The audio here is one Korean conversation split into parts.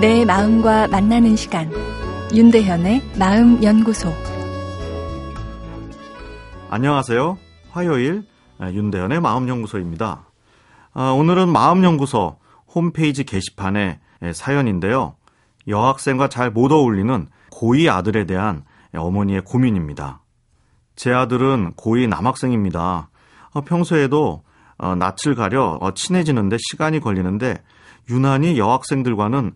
내 마음과 만나는 시간 윤대현의 마음 연구소 안녕하세요. 화요일 윤대현의 마음 연구소입니다. 아, 오늘은 마음 연구소 홈페이지 게시판의 사연인데요. 여학생과 잘 못 어울리는 고2 아들에 대한 어머니의 고민입니다. 제 아들은 고2 남학생입니다. 어, 평소에도 어, 낯을 가려 어, 친해지는데 시간이 걸리는데 유난히 여학생들과는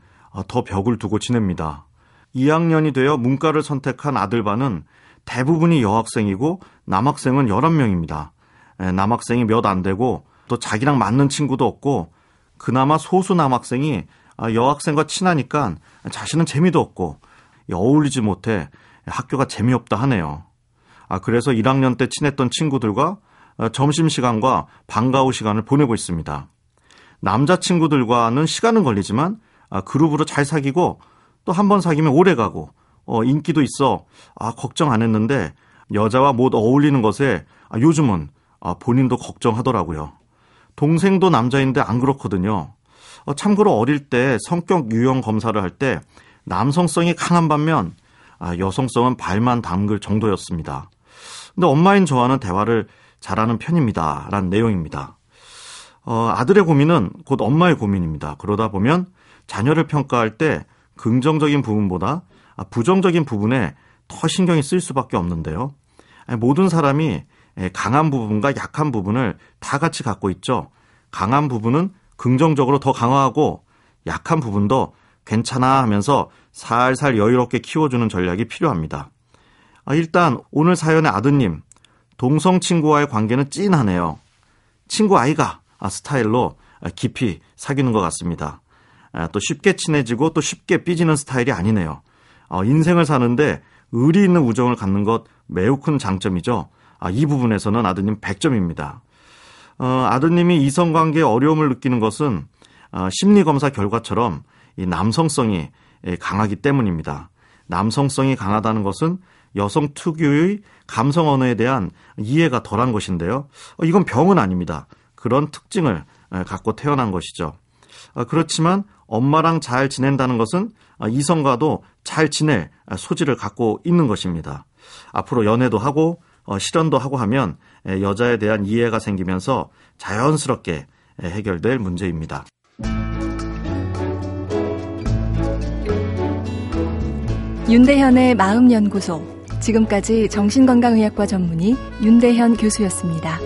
더 벽을 두고 지냅니다. 2학년이 되어 문과를 선택한 아들 반은 대부분이 여학생이고 남학생은 11명입니다. 남학생이 몇 안 되고 또 자기랑 맞는 친구도 없고 그나마 소수 남학생이 아, 여학생과 친하니까 자신은 재미도 없고 어울리지 못해 학교가 재미없다 하네요. 아, 그래서 1학년 때 친했던 친구들과 어, 점심시간과 방과 후 시간을 보내고 있습니다. 남자친구들과는 시간은 걸리지만 아, 그룹으로 잘 사귀고 또 한 번 사귀면 오래 가고 어, 인기도 있어 아, 걱정 안 했는데 여자와 못 어울리는 것에 아, 요즘은 아, 본인도 걱정하더라고요. 동생도 남자인데 안 그렇거든요. 어, 참고로 어릴 때 성격 유형 검사를 할 때 남성성이 강한 반면 아, 여성성은 발만 담글 정도였습니다. 근데 엄마인 저와는 대화를 잘하는 편입니다. 라는 내용입니다. 어, 아들의 고민은 곧 엄마의 고민입니다. 그러다 보면 자녀를 평가할 때 긍정적인 부분보다 부정적인 부분에 더 신경이 쓸 수밖에 없는데요. 모든 사람이 강한 부분과 약한 부분을 다 같이 갖고 있죠. 강한 부분은 긍정적으로 더 강화하고 약한 부분도 괜찮아 하면서 살살 여유롭게 키워주는 전략이 필요합니다. 아, 일단 오늘 사연의 아드님 동성 친구와의 관계는 찐하네요. 친구 아이가 아, 스타일로 깊이 사귀는 것 같습니다. 아, 또 쉽게 친해지고 또 쉽게 삐지는 스타일이 아니네요. 어, 인생을 사는데 의리 있는 우정을 갖는 것 매우 큰 장점이죠. 이 부분에서는 아드님 100점입니다. 어, 아드님이 이성관계에 어려움을 느끼는 것은 어, 심리검사 결과처럼 이 남성성이 강하기 때문입니다. 남성성이 강하다는 것은 여성 특유의 감성 언어에 대한 이해가 덜한 것인데요. 어, 이건 병은 아닙니다. 그런 특징을 갖고 태어난 것이죠. 어, 그렇지만 엄마랑 잘 지낸다는 것은 어, 이성과도 잘 지낼 소질을 갖고 있는 것입니다. 앞으로 연애도 하고 실현도 하고 하면 여자에 대한 이해가 생기면서 자연스럽게 해결될 문제입니다. 윤대현의 마음연구소. 지금까지 정신건강의학과 전문의 윤대현 교수였습니다.